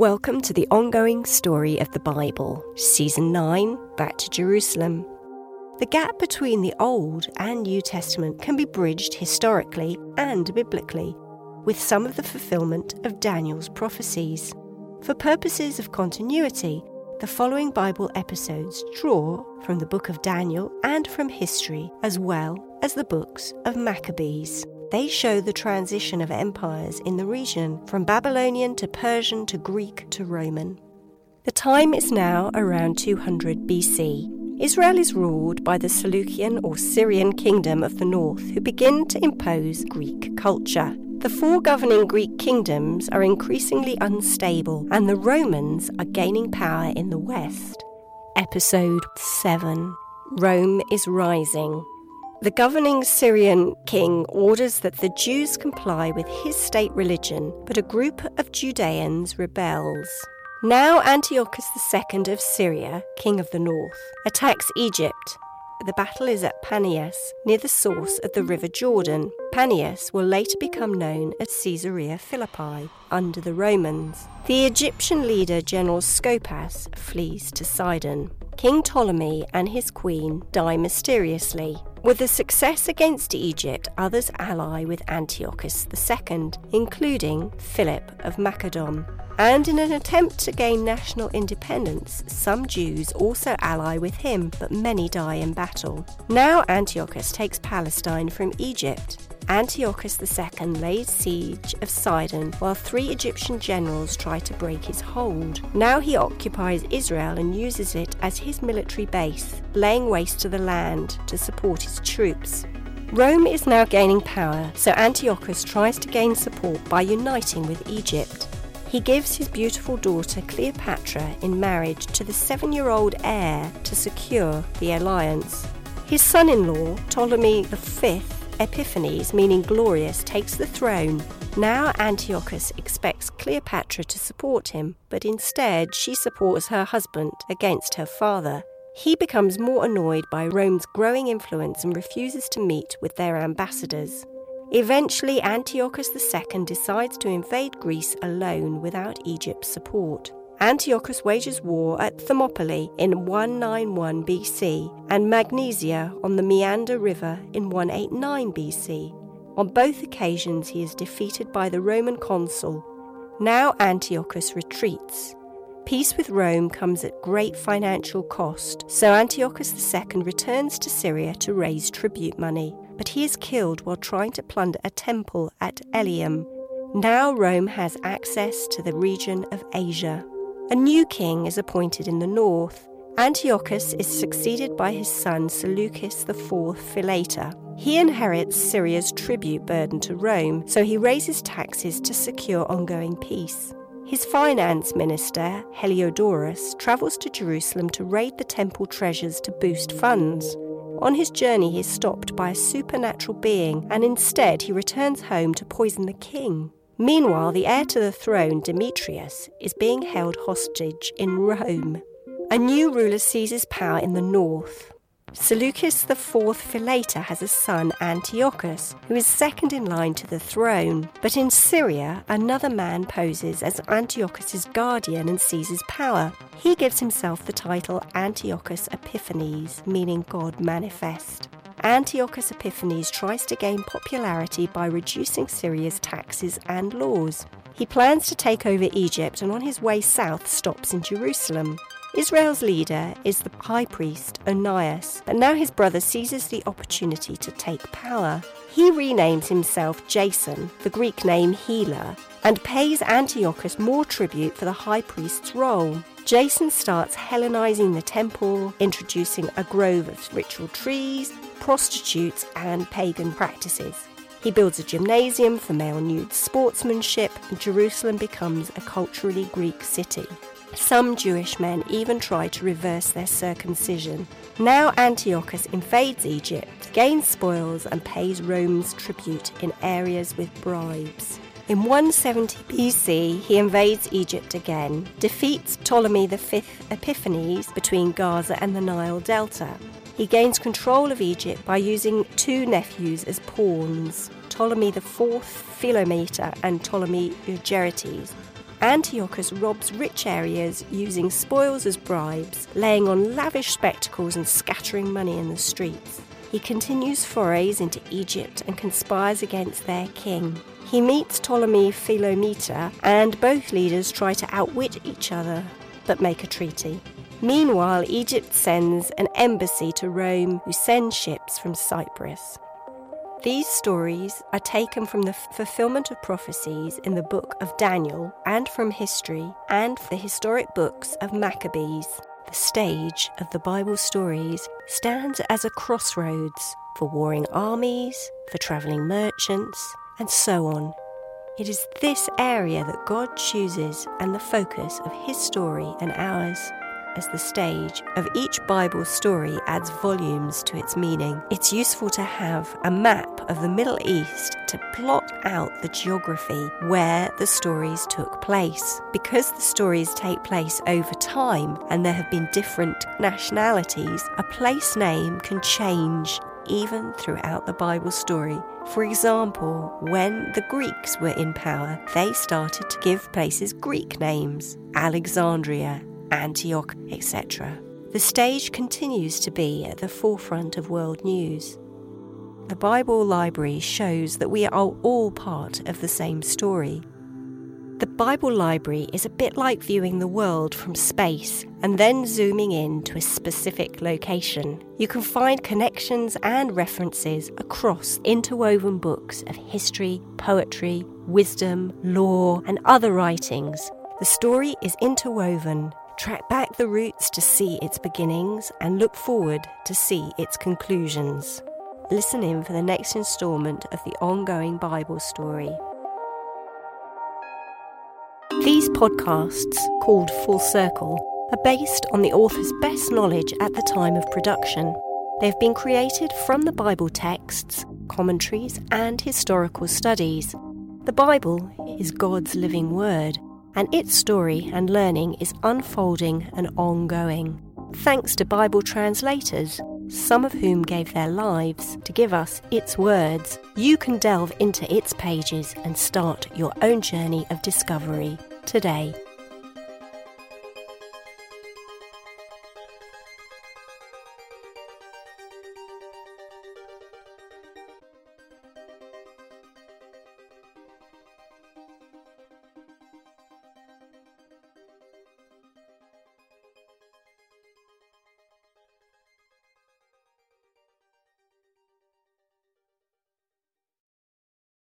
Welcome to the ongoing story of the Bible, Season 9 Back to Jerusalem. The gap between the Old and New Testament can be bridged historically and biblically with some of the fulfillment of Daniel's prophecies. For purposes of continuity, the following Bible episodes draw from the book of Daniel and from history, as well as the books of Maccabees. They show the transition of empires in the region from Babylonian to Persian to Greek to Roman. The time is now around 200 BC. Israel is ruled by the Seleucian or Syrian kingdom of the north, who begin to impose Greek culture. The four governing Greek kingdoms are increasingly unstable, and the Romans are gaining power in the west. Episode 7 Rome is Rising. The governing Syrian king orders that the Jews comply with his state religion, but a group of Judeans rebels. Now Antiochus II of Syria, king of the north, attacks Egypt. The battle is at Panias, near the source of the river Jordan. Panias will later become known as Caesarea Philippi under the Romans. The Egyptian leader General Scopas flees to Sidon. King Ptolemy and his queen die mysteriously. With the success against Egypt, others ally with Antiochus II, including Philip of Macedon. And in an attempt to gain national independence, some Jews also ally with him, but many die in battle. Now Antiochus takes Palestine from Egypt. Antiochus II lays siege of Sidon while three Egyptian generals try to break his hold. Now he occupies Israel and uses it as his military base, laying waste to the land to support his troops. Rome is now gaining power, so Antiochus tries to gain support by uniting with Egypt. He gives his beautiful daughter Cleopatra in marriage to the seven year old heir to secure the alliance. His son in law, Ptolemy V, Epiphanes, meaning glorious, takes the throne. Now Antiochus expects Cleopatra to support him, but instead she supports her husband against her father. He becomes more annoyed by Rome's growing influence and refuses to meet with their ambassadors. Eventually, Antiochus II decides to invade Greece alone without Egypt's support. Antiochus wages war at Thermopylae in 191 BC and Magnesia on the Meander River in 189 BC. On both occasions, he is defeated by the Roman consul. Now Antiochus retreats. Peace with Rome comes at great financial cost, so Antiochus II returns to Syria to raise tribute money, but he is killed while trying to plunder a temple at Ilium. Now Rome has access to the region of Asia. A new king is appointed in the north. Antiochus is succeeded by his son Seleucus IV Philetor. He inherits Syria's tribute burden to Rome, so he raises taxes to secure ongoing peace. His finance minister, Heliodorus, travels to Jerusalem to raid the temple treasures to boost funds. On his journey, he is stopped by a supernatural being, and instead he returns home to poison the king. Meanwhile, the heir to the throne, Demetrius, is being held hostage in Rome. A new ruler seizes power in the north. Seleucus IV Philetor has a son, Antiochus, who is second in line to the throne. But in Syria, another man poses as Antiochus's guardian and seizes power. He gives himself the title Antiochus Epiphanes, meaning God manifest. Antiochus Epiphanes tries to gain popularity by reducing Syria's taxes and laws. He plans to take over Egypt and on his way south stops in Jerusalem. Israel's leader is the high priest Onias, but now his brother seizes the opportunity to take power. He renames himself Jason, the Greek name healer, and pays Antiochus more tribute for the high priest's role. Jason starts Hellenizing the temple, introducing a grove of ritual trees, prostitutes, and pagan practices. He builds a gymnasium for male nude sportsmanship, and Jerusalem becomes a culturally Greek city. Some Jewish men even try to reverse their circumcision. Now Antiochus invades Egypt, gains spoils, and pays Rome's tribute in areas with bribes. In 170 BC, he invades Egypt again, defeats Ptolemy V Epiphanes between Gaza and the Nile Delta, he gains control of Egypt by using two nephews as pawns, Ptolemy IV Philometor and Ptolemy Euergetes. Antiochus robs rich areas using spoils as bribes, laying on lavish spectacles and scattering money in the streets. He continues forays into Egypt and conspires against their king. He meets Ptolemy Philometor, and both leaders try to outwit each other, but make a treaty. Meanwhile, Egypt sends an embassy to Rome who sends ships from Cyprus. These stories are taken from the fulfillment of prophecies in the book of Daniel and from history and the historic books of Maccabees. The stage of the Bible stories stands as a crossroads for warring armies, for travelling merchants, and so on. It is this area that God chooses and the focus of His story and ours as the stage of each Bible story adds volumes to its meaning. It's useful to have a map of the Middle East to plot out the geography where the stories took place. Because the stories take place over time and there have been different nationalities, a place name can change even throughout the Bible story. For example, when the Greeks were in power, they started to give places Greek names Alexandria, Antioch, etc. The stage continues to be at the forefront of world news. The Bible Library shows that we are all part of the same story. The Bible Library is a bit like viewing the world from space and then zooming in to a specific location. You can find connections and references across interwoven books of history, poetry, wisdom, law, and other writings. The story is interwoven Track back the roots to see its beginnings and look forward to see its conclusions. Listen in for the next instalment of the ongoing Bible story. These podcasts, called Full Circle, are based on the author's best knowledge at the time of production. They have been created from the Bible texts, commentaries, and historical studies. The Bible is God's living word and its story and learning is unfolding and ongoing. Thanks to Bible translators, some of whom gave their lives to give us its words, you can delve into its pages and start your own journey of discovery today.